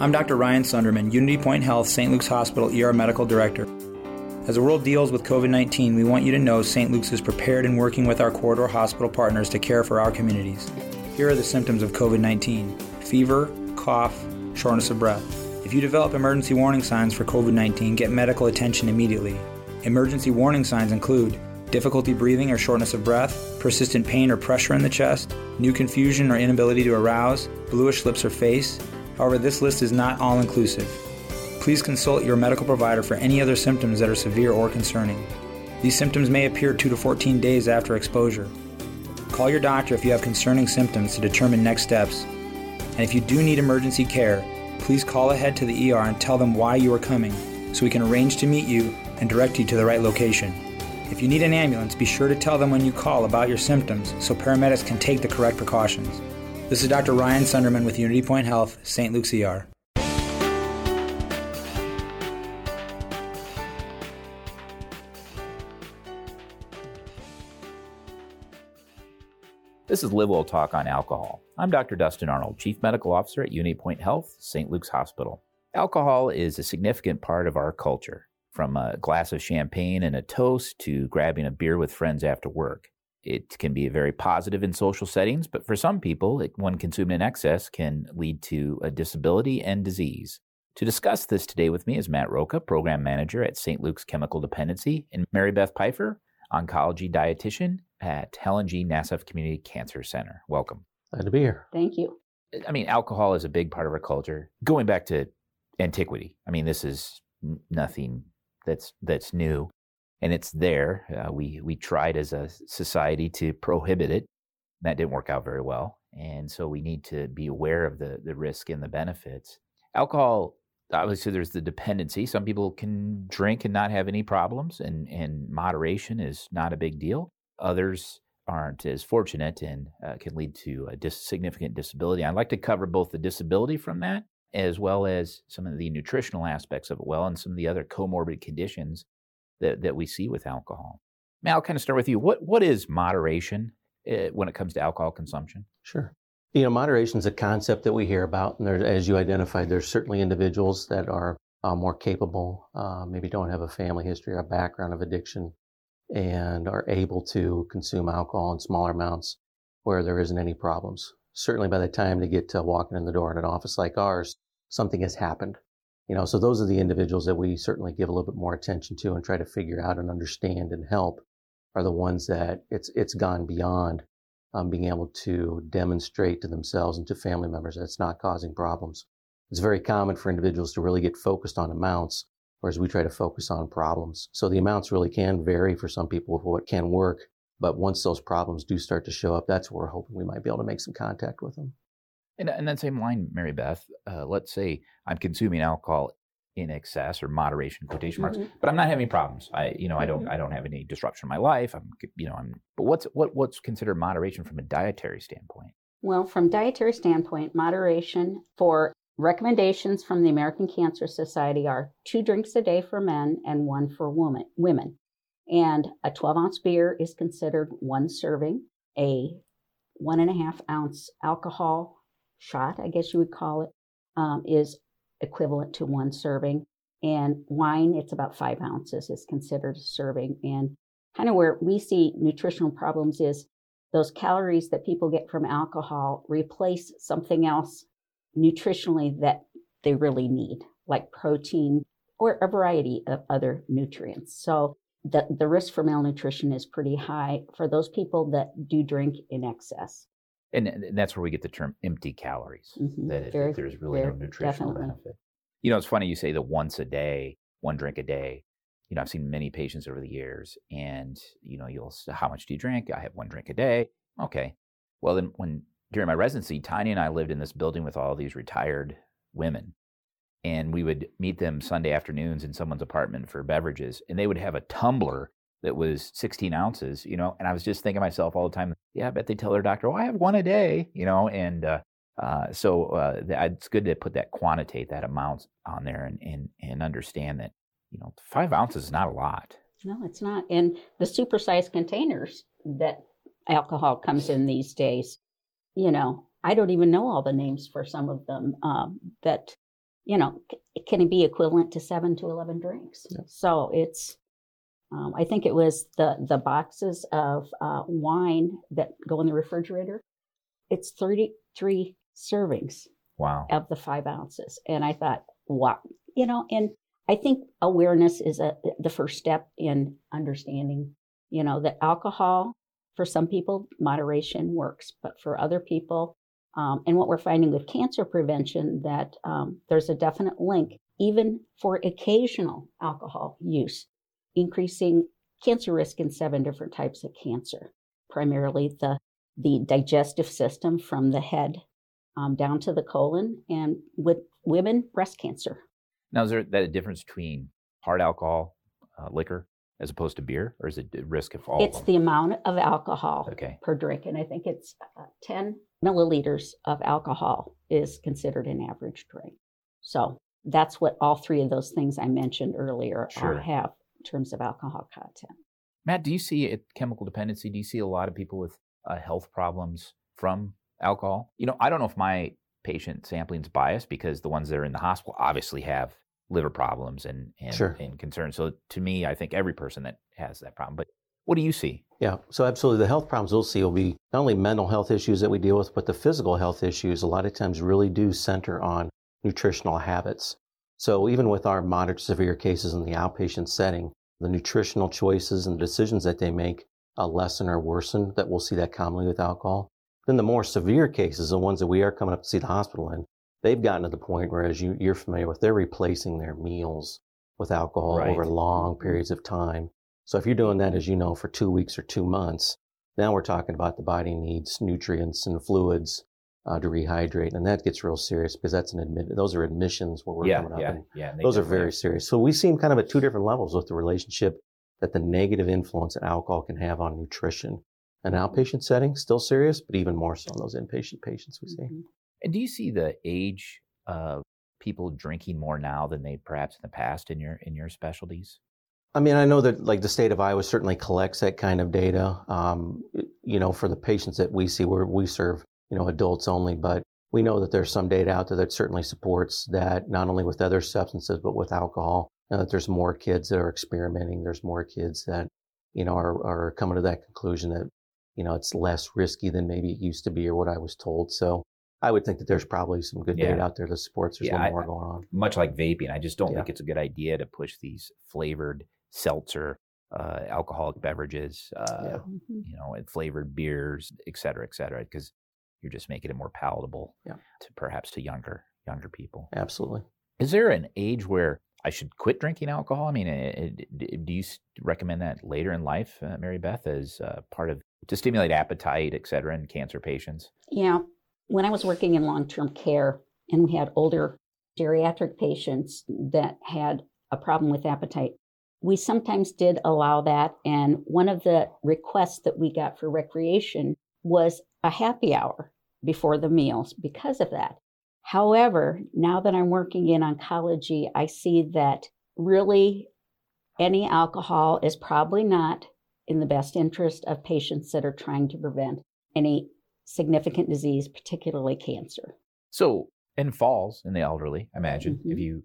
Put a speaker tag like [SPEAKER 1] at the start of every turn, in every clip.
[SPEAKER 1] I'm Dr. Ryan Sunderman, Unity Point Health, St. Luke's Hospital ER Medical Director. As the world deals with COVID 19, we want you to know St. Luke's is prepared and working with our corridor hospital partners to care for our communities. Here are the symptoms of COVID 19 fever, cough, shortness of breath. If you develop emergency warning signs for COVID 19, get medical attention immediately. Emergency warning signs include difficulty breathing or shortness of breath, persistent pain or pressure in the chest, new confusion or inability to arouse, bluish lips or face, However, this list is not all inclusive. Please consult your medical provider for any other symptoms that are severe or concerning. These symptoms may appear 2 to 14 days after exposure. Call your doctor if you have concerning symptoms to determine next steps. And if you do need emergency care, please call ahead to the ER and tell them why you are coming so we can arrange to meet you and direct you to the right location. If you need an ambulance, be sure to tell them when you call about your symptoms so paramedics can take the correct precautions. This is Dr. Ryan Sunderman with Unity Point Health, St. Luke's ER.
[SPEAKER 2] This is Live Well Talk on alcohol. I'm Dr. Dustin Arnold, Chief Medical Officer at Unity Point Health, St. Luke's Hospital. Alcohol is a significant part of our culture, from a glass of champagne and a toast to grabbing a beer with friends after work. It can be very positive in social settings, but for some people, it, when consumed in excess, can lead to a disability and disease. To discuss this today with me is Matt Roca, Program Manager at St. Luke's Chemical Dependency, and Mary Beth Pfeiffer, Oncology Dietitian at Helen G. Nassif Community Cancer Center. Welcome.
[SPEAKER 3] Glad to be here.
[SPEAKER 4] Thank you.
[SPEAKER 2] I mean, alcohol is a big part of our culture. Going back to antiquity, I mean, this is nothing that's that's new and it's there. Uh, we we tried as a society to prohibit it. That didn't work out very well, and so we need to be aware of the the risk and the benefits. Alcohol, obviously, there's the dependency. Some people can drink and not have any problems, and and moderation is not a big deal. Others aren't as fortunate and uh, can lead to a dis- significant disability. I'd like to cover both the disability from that as well as some of the nutritional aspects of it well and some of the other comorbid conditions that, that we see with alcohol. Now, I'll kind of start with you. What what is moderation uh, when it comes to alcohol consumption?
[SPEAKER 3] Sure. You know, moderation is a concept that we hear about, and there, as you identified, there's certainly individuals that are uh, more capable, uh, maybe don't have a family history or a background of addiction, and are able to consume alcohol in smaller amounts where there isn't any problems. Certainly, by the time they get to walking in the door in an office like ours, something has happened. You know, so those are the individuals that we certainly give a little bit more attention to and try to figure out and understand and help are the ones that it's it's gone beyond um, being able to demonstrate to themselves and to family members that it's not causing problems. It's very common for individuals to really get focused on amounts, whereas we try to focus on problems. So the amounts really can vary for some people for what can work. But once those problems do start to show up, that's where we're hoping we might be able to make some contact with them.
[SPEAKER 2] In, in that same line, Mary Beth, uh, let's say I'm consuming alcohol in excess or moderation quotation marks, mm-hmm. but I'm not having problems. I, you know, mm-hmm. I don't, mm-hmm. I don't have any disruption in my life. I'm, you know, I'm. But what's what what's considered moderation from a dietary standpoint?
[SPEAKER 4] Well, from dietary standpoint, moderation for recommendations from the American Cancer Society are two drinks a day for men and one for woman, women. And a 12 ounce beer is considered one serving. A one and a half ounce alcohol shot, I guess you would call it, um, is equivalent to one serving. And wine, it's about five ounces, is considered a serving. And kind of where we see nutritional problems is those calories that people get from alcohol replace something else nutritionally that they really need, like protein or a variety of other nutrients. So the, the risk for malnutrition is pretty high for those people that do drink in excess
[SPEAKER 2] and, that's where we get the term empty calories. Mm-hmm. That
[SPEAKER 4] very,
[SPEAKER 2] there's really no nutritional definitely. benefit. You know, it's funny you say the once a day, one drink a day. You know, I've seen many patients over the years, and you know, you'll say, how much do you drink? I have one drink a day. Okay. Well, then when during my residency, Tanya and I lived in this building with all these retired women, and we would meet them Sunday afternoons in someone's apartment for beverages, and they would have a tumbler that was 16 ounces, you know, and I was just thinking to myself all the time, yeah, I bet they tell their doctor, oh, I have one a day, you know, and uh, uh, so uh, it's good to put that quantitate, that amount on there and, and, and understand that, you know, five ounces is not a lot.
[SPEAKER 4] No, it's not. And the supersized containers that alcohol comes in these days, you know, I don't even know all the names for some of them um, that you know, can it be equivalent to seven to 11 drinks?
[SPEAKER 3] Yeah.
[SPEAKER 4] So it's, um, I think it was the, the boxes of uh, wine that go in the refrigerator. It's 33 servings
[SPEAKER 2] Wow.
[SPEAKER 4] of the five ounces. And I thought, wow, you know, and I think awareness is a, the first step in understanding, you know, that alcohol, for some people, moderation works, but for other people, um, and what we're finding with cancer prevention, that um, there's a definite link, even for occasional alcohol use, increasing cancer risk in seven different types of cancer, primarily the the digestive system from the head um, down to the colon, and with women, breast cancer.
[SPEAKER 2] Now, is there that a difference between hard alcohol, uh, liquor, as opposed to beer, or is it risk of all?
[SPEAKER 4] it's
[SPEAKER 2] of
[SPEAKER 4] the amount of alcohol
[SPEAKER 2] okay.
[SPEAKER 4] per drink, and I think it's uh, 10 milliliters of alcohol is considered an average drink. So that's what all three of those things I mentioned earlier uh,
[SPEAKER 2] Sure.
[SPEAKER 4] have in terms of alcohol content.
[SPEAKER 2] Matt, do you see it chemical dependency? Do you see a lot of people with uh, health problems from alcohol? You know, I don't know if my patient sampling is biased because the ones that are in the hospital obviously have liver problems and and,
[SPEAKER 3] Sure.
[SPEAKER 2] and concerns. So to me, I think every person that has that problem. But what do you see?
[SPEAKER 3] Yeah, so absolutely. The health problems we'll see will be not only mental health issues that we deal with, but the physical health issues a lot of times really do center on nutritional habits. So even with our moderate severe cases in the outpatient setting, the nutritional choices and the decisions that they make uh, lessen or worsen, that we'll see that commonly with alcohol. Then the more severe cases, the ones that we are coming up to see the hospital in, they've gotten to the point where, as you, you're familiar with, they're replacing their meals with alcohol
[SPEAKER 2] Right.
[SPEAKER 3] over long periods of time. So if you're doing that, as you know, for two weeks or two months, now we're talking about the body needs nutrients and fluids uh, to rehydrate, and that gets real serious because that's an admit. Those are admissions where we're
[SPEAKER 2] yeah,
[SPEAKER 3] coming up,
[SPEAKER 2] yeah,
[SPEAKER 3] and
[SPEAKER 2] yeah.
[SPEAKER 3] those are very serious. So we see 'em kind of at two different levels with the relationship that the negative influence that alcohol can have on nutrition. An outpatient setting, still serious, but even more so in those inpatient patients we see.
[SPEAKER 4] Mhm.
[SPEAKER 2] And do you see the age of people drinking more now than they perhaps in the past in your in your specialties?
[SPEAKER 3] I mean, I know that like the state of Iowa certainly collects that kind of data. Um, you know, for the patients that we see, where we serve, you know, adults only, but we know that there's some data out there that certainly supports that not only with other substances but with alcohol, and that there's more kids that are experimenting. There's more kids that you know are are coming to that conclusion that you know it's less risky than maybe it used to be or what I was told. So. I would think that there's probably some good data out there that supports there's
[SPEAKER 2] Yeah,
[SPEAKER 3] a
[SPEAKER 2] I-
[SPEAKER 3] little more going on.
[SPEAKER 2] Much like vaping, I just don't
[SPEAKER 3] Yeah.
[SPEAKER 2] think it's a good idea to push these flavored seltzer, uh, alcoholic beverages, uh,
[SPEAKER 3] Yeah.
[SPEAKER 4] Mhm.
[SPEAKER 2] you know, and flavored beers, et cetera, et cetera, because you're just making it more palatable
[SPEAKER 3] Yeah.
[SPEAKER 2] to perhaps to younger younger people.
[SPEAKER 3] Absolutely.
[SPEAKER 2] Is there an age where I should quit drinking alcohol? I mean, eh, eh, d- do you recommend that later in life, uh, Mary Beth, as uh, part of to stimulate appetite, et cetera, in cancer patients?
[SPEAKER 4] Yeah. When I was working in long term care and we had older geriatric patients that had a problem with appetite, we sometimes did allow that. And one of the requests that we got for recreation was a happy hour before the meals because of that. However, now that I'm working in oncology, I see that really any alcohol is probably not in the best interest of patients that are trying to prevent any significant disease, particularly cancer.
[SPEAKER 2] So, and falls in the elderly, I imagine, if
[SPEAKER 4] Mhm.
[SPEAKER 2] you,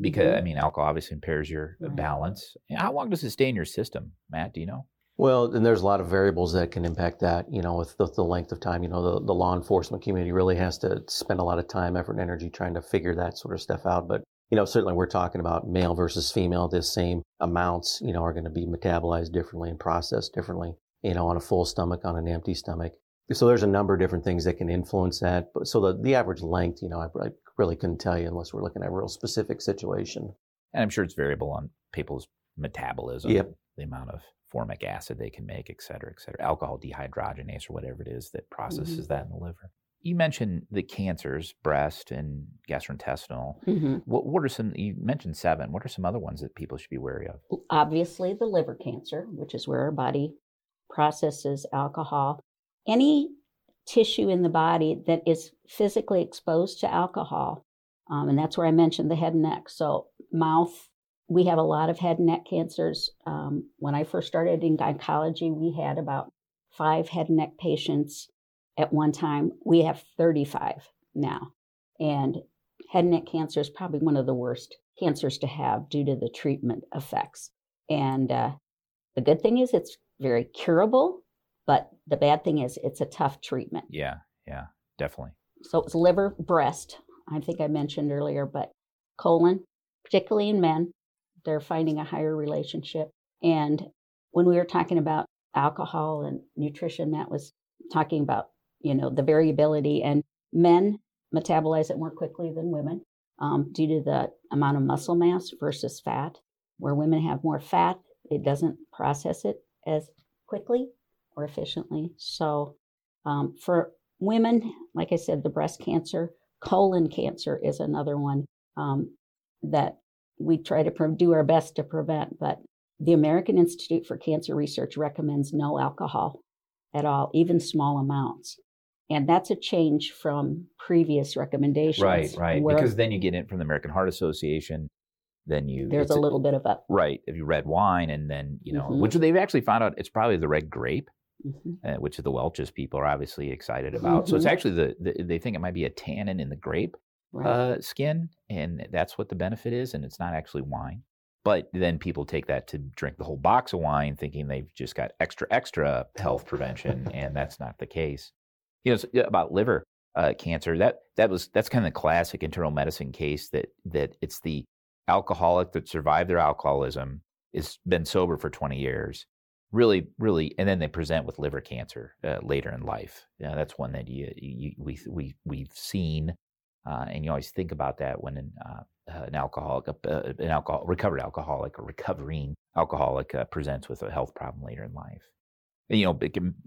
[SPEAKER 2] because
[SPEAKER 4] Mhm.
[SPEAKER 2] I mean, alcohol obviously impairs your
[SPEAKER 4] Right.
[SPEAKER 2] balance. How long does it stay in your system, Matt? Do you know?
[SPEAKER 3] Well, and there's a lot of variables that can impact that, you know, with the, the length of time. You know, the, the law enforcement community really has to spend a lot of time, effort, and energy trying to figure that sort of stuff out. But, you know, certainly we're talking about male versus female. The same amounts, you know, are going to be metabolized differently and processed differently, you know, on a full stomach, on an empty stomach. So there's a number of different things that can influence that. But so the, the average length, you know, I, I really couldn't tell you unless we're looking at a real specific situation.
[SPEAKER 2] And I'm sure it's variable on people's metabolism,
[SPEAKER 3] Yep.
[SPEAKER 2] the amount of formic acid they can make, et cetera, et cetera. Alcohol dehydrogenase or whatever it is that processes that in the liver. You mentioned the cancers, breast and gastrointestinal.
[SPEAKER 4] Mhm.
[SPEAKER 2] What, what are some, you mentioned seven. What are some other ones that people should be wary of?
[SPEAKER 4] Obviously, the liver cancer, which is where our body processes alcohol. Any tissue in the body that is physically exposed to alcohol, um, and that's where I mentioned the head and neck. So, mouth, we have a lot of head and neck cancers. Um, when I first started in gynecology, we had about five head and neck patients at one time. We have 35 now. And head and neck cancer is probably one of the worst cancers to have due to the treatment effects. And uh, the good thing is it's very curable, but the bad thing is it's a tough treatment.
[SPEAKER 2] Yeah, yeah, definitely.
[SPEAKER 4] So it's liver, breast, I think I mentioned earlier, but colon, particularly in men, they're finding a higher relationship. And when we were talking about alcohol and nutrition, Matt was talking about, you know, the variability and men metabolize it more quickly than women um, due to the amount of muscle mass versus fat. Where women have more fat, it doesn't process it as quickly or efficiently. So, um, for women, like I said, the breast cancer, colon cancer is another one um, that we try to pre- do our best to prevent. But the American Institute for Cancer Research recommends no alcohol at all, even small amounts. And that's a change from previous recommendations.
[SPEAKER 2] Right, right. Because then you get in from the American Heart Association. Then you
[SPEAKER 4] there's a little bit of a
[SPEAKER 2] right. If you red wine, and then you know, mm-hmm. which they've actually found out it's probably the red grape, mm-hmm. uh, which the Welch's people are obviously excited about. Mm-hmm. So it's mm-hmm. actually the, the, they think it might be a tannin in the grape right. uh, skin, and that's what the benefit is, and it's not actually wine. But then people take that to drink the whole box of wine, thinking they've just got extra extra health prevention, and that's not the case you know, about liver uh, cancer. That that was that's kind of the classic internal medicine case that that it's the alcoholic that survived their alcoholism has been sober for 20 years really really and then they present with liver cancer uh, later in life yeah, that's one that you, you, we, we, we've seen uh, and you always think about that when an, uh, an alcoholic uh, an alcohol recovered alcoholic or recovering alcoholic uh, presents with a health problem later in life you know,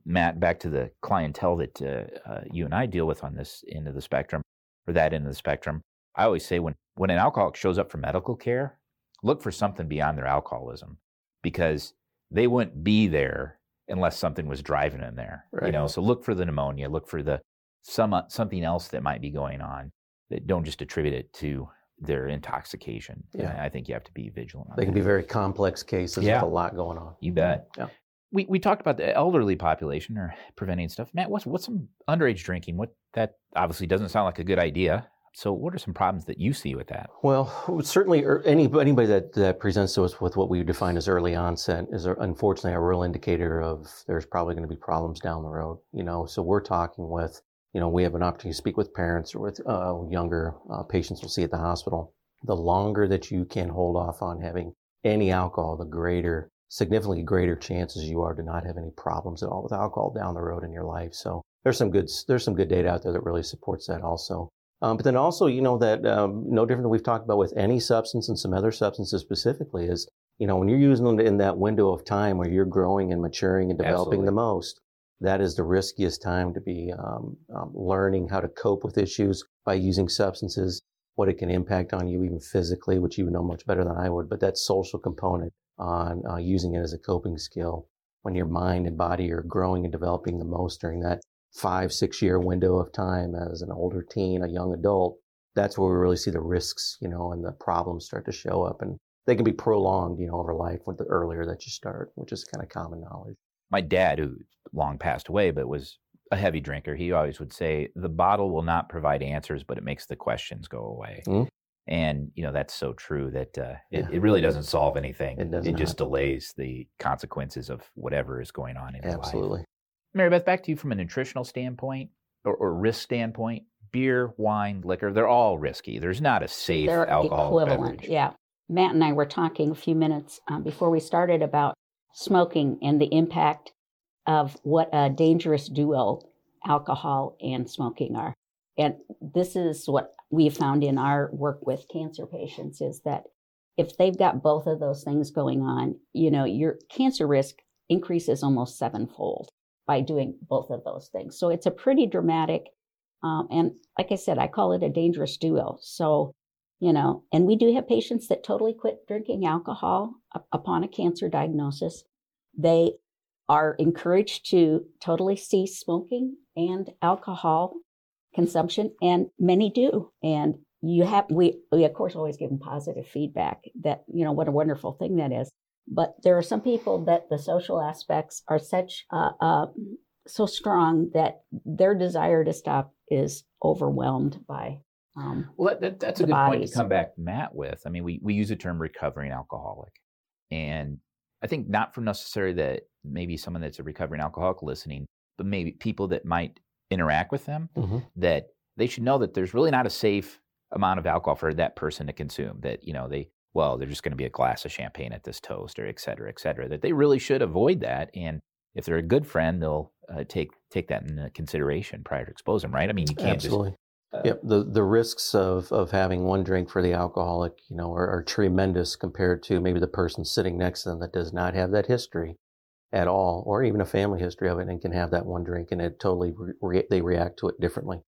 [SPEAKER 2] Matt, back to the clientele that uh, uh, you and I deal with on this end of the spectrum, or that end of the spectrum. I always say when when an alcoholic shows up for medical care, look for something beyond their alcoholism, because they wouldn't be there unless something was driving them there. Right. You know, so look for the pneumonia, look for the some uh, something else that might be going on. Don't just attribute it to their intoxication. Yeah, I think you have to be vigilant.
[SPEAKER 3] They can that. be very complex cases yeah. with a lot going on.
[SPEAKER 2] You bet. Yeah we, we talked about the elderly population or preventing stuff. Matt, what's what's some underage drinking? What that obviously doesn't sound like a good idea. So, what are some problems that you see with that?
[SPEAKER 3] Well, certainly, er, any, anybody that, that presents to us with what we define as early onset is unfortunately a real indicator of there's probably going to be problems down the road. You know, so we're talking with, you know, we have an opportunity to speak with parents or with uh, younger uh, patients we'll see at the hospital. The longer that you can hold off on having any alcohol, the greater significantly greater chances you are to not have any problems at all with alcohol down the road in your life. So there's some good there's some good data out there that really supports that also. Um, but then also, you know, that um, no different than we've talked about with any substance and some other substances specifically is, you know, when you're using them in that window of time where you're growing and maturing and developing Absolutely. the most, that is the riskiest time to be um, um, learning how to cope with issues by using substances, what it can impact on you even physically, which you would know much better than I would. But that social component on uh, using it as a coping skill when your mind and body are growing and developing the most during that five, six year window of time as an older teen, a young adult. That's where we really see the risks, you know, and the problems start to show up. And they can be prolonged, you know, over life with the earlier that you start, which is kind of common knowledge.
[SPEAKER 2] My dad, who long passed away, but was a heavy drinker, he always would say, the bottle will not provide answers, but it makes the questions go away. Mm-hmm. And you know that's so true that uh, it, yeah. it, really doesn't solve anything. It, does it just delays the consequences of whatever is going on in your
[SPEAKER 3] Absolutely.
[SPEAKER 2] life. Mary Beth, back to you from a nutritional standpoint or, or, risk standpoint. Beer, wine, liquor—they're all risky. There's not a safe they're alcohol equivalent. Beverage.
[SPEAKER 4] Yeah, Matt and I were talking a few minutes um, before we started about smoking and the impact of what a dangerous duo alcohol and smoking are. And this is what we found in our work with cancer patients is that if they've got both of those things going on, you know, your cancer risk increases almost sevenfold by doing both of those things. So it's a pretty dramatic, um, and like I said, I call it a dangerous duo. So, you know, and we do have patients that totally quit drinking alcohol upon a cancer diagnosis. They are encouraged to totally cease smoking and alcohol consumption, and many do. And you have we we of course always give them positive feedback that you know what a wonderful thing that is. But there are some people that the social aspects are such uh, uh, so strong that their desire to stop is overwhelmed by Um,
[SPEAKER 2] well, that, that, that's a good point to come back, Matt, with. I mean, we, we use the term recovering alcoholic. And I think not from necessarily that maybe someone that's a recovering alcoholic listening, but maybe people that might interact with them,
[SPEAKER 3] Mhm.
[SPEAKER 2] that they should know that there's really not a safe amount of alcohol for that person to consume. That, you know, they, well, there's just going to be a glass of champagne at this toast or et cetera, et cetera, that they really should avoid that. And if they're a good friend, they'll uh, take take that into consideration prior to expose them, right? I mean, you can't
[SPEAKER 3] Absolutely.
[SPEAKER 2] just. Uh,
[SPEAKER 3] Yep. The the risks of, of having one drink for the alcoholic, you know, are, are tremendous compared to maybe the person sitting next to them that does not have that history at all, or even a family history of it, and can have that one drink and it totally re- re- they react to it differently.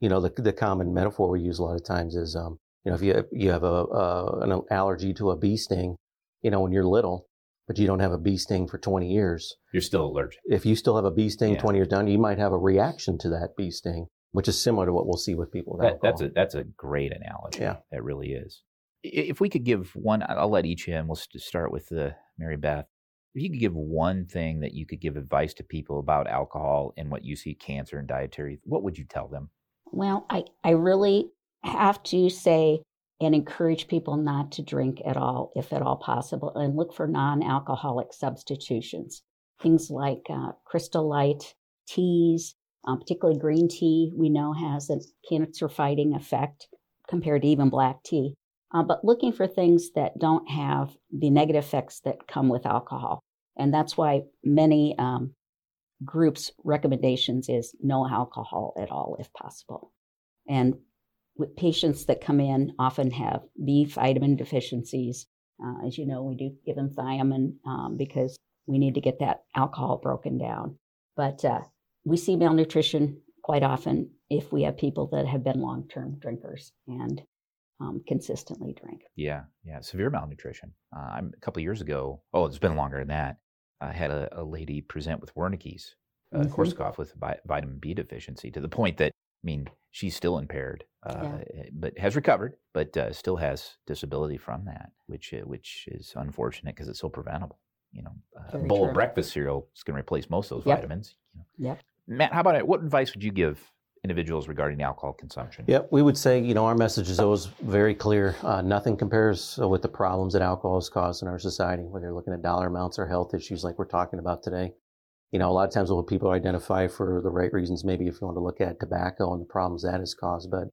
[SPEAKER 3] You know, the the common metaphor we use a lot of times is, um, you know, if you you have a, a an allergy to a bee sting, you know, when you're little, but you don't have a bee sting for 20 years,
[SPEAKER 2] You're still allergic.
[SPEAKER 3] if you still have a bee sting
[SPEAKER 2] Yeah.
[SPEAKER 3] 20 years down, you might have a reaction to that bee sting, which is similar to what we'll see with people with
[SPEAKER 2] That,
[SPEAKER 3] alcohol.
[SPEAKER 2] that's a that's a great analogy.
[SPEAKER 3] Yeah.
[SPEAKER 2] that really is. If we could give one, I'll let each of you, and we'll start with the Mary Beth. If you could give one thing that you could give advice to people about alcohol and what you see cancer and dietary, what would you tell them?
[SPEAKER 4] Well, I, I really have to say and encourage people not to drink at all, if at all possible, and look for non alcoholic substitutions. Things like uh, crystal light, teas, um, particularly green tea, we know has a cancer fighting effect compared to even black tea. Uh, but looking for things that don't have the negative effects that come with alcohol. And that's why many um, groups' recommendations is no alcohol at all if possible. And with patients that come in often have B vitamin deficiencies. Uh, as you know, we do give them thiamine um, because we need to get that alcohol broken down. But uh, we see malnutrition quite often if we have people that have been long term drinkers and um, consistently drink.
[SPEAKER 2] Yeah, yeah, severe malnutrition. Uh, I'm a couple of years ago. Oh, it's been longer than that. I had a, a lady present with Wernicke's, uh,
[SPEAKER 4] Mhm.
[SPEAKER 2] Korsakoff with vi- vitamin B deficiency to the point that I mean she's still impaired, uh, but has recovered, but uh, still has disability from that, which uh, which is unfortunate because it's so preventable. You know, uh, a bowl
[SPEAKER 4] true.
[SPEAKER 2] of breakfast cereal is going to replace most of those
[SPEAKER 4] Yep.
[SPEAKER 2] vitamins. You know.
[SPEAKER 4] Yep.
[SPEAKER 2] Matt, how about it? What advice would you give individuals regarding alcohol consumption?
[SPEAKER 3] Yep, we would say, you know, our message is always very clear. Uh, nothing compares with the problems that alcohol has caused in our society, whether you're looking at dollar amounts or health issues like we're talking about today. You know, a lot of times what people identify for the right reasons, maybe if you want to look at tobacco and the problems that has caused. But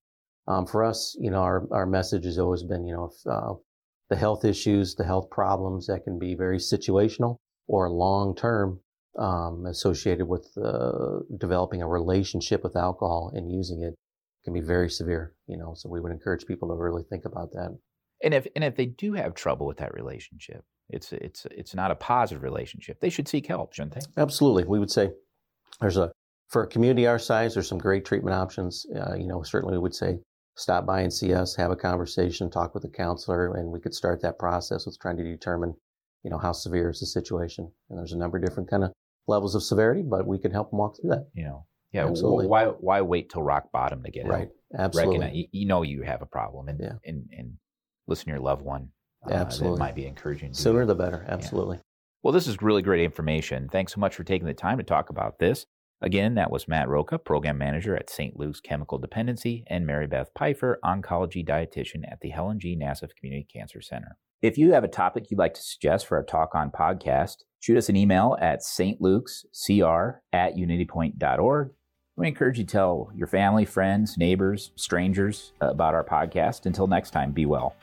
[SPEAKER 3] um, for us, you know, our, our message has always been, you know, if, uh, the health issues, the health problems that can be very situational or long term um, associated with uh, developing a relationship with alcohol and using it can be very severe, you know. So we would encourage people to really think about that.
[SPEAKER 2] And if and if they do have trouble with that relationship, it's it's it's not a positive relationship. They should seek help, shouldn't they?
[SPEAKER 3] Absolutely, we would say there's a for a community our size, there's some great treatment options. Uh, you know, certainly we would say stop by and see us, have a conversation, talk with a counselor, and we could start that process with trying to determine, you know, how severe is the situation. And there's a number of different kind of levels of severity, but we can help them walk through that.
[SPEAKER 2] You know, yeah.
[SPEAKER 3] Absolutely.
[SPEAKER 2] Why why wait till rock bottom to get it?
[SPEAKER 3] Right,
[SPEAKER 2] help?
[SPEAKER 3] absolutely.
[SPEAKER 2] Recognize, you, know you have a problem, and
[SPEAKER 3] Yeah.
[SPEAKER 2] and and listen to your loved one. Uh,
[SPEAKER 3] Absolutely.
[SPEAKER 2] might be encouraging. to you.
[SPEAKER 3] Sooner the better. Absolutely.
[SPEAKER 2] Well, this is really great information. Thanks so much for taking the time to talk about this. Again, that was Matt Roca, Program Manager at St. Luke's Chemical Dependency, and Mary Beth Pfeiffer, Oncology Dietitian at the Helen G. Nassif Community Cancer Center. If you have a topic you'd like to suggest for our Talk On podcast, shoot us an email at stlukescr at unitypoint.org. We encourage you to tell your family, friends, neighbors, strangers uh, about our podcast. Until next time, be well.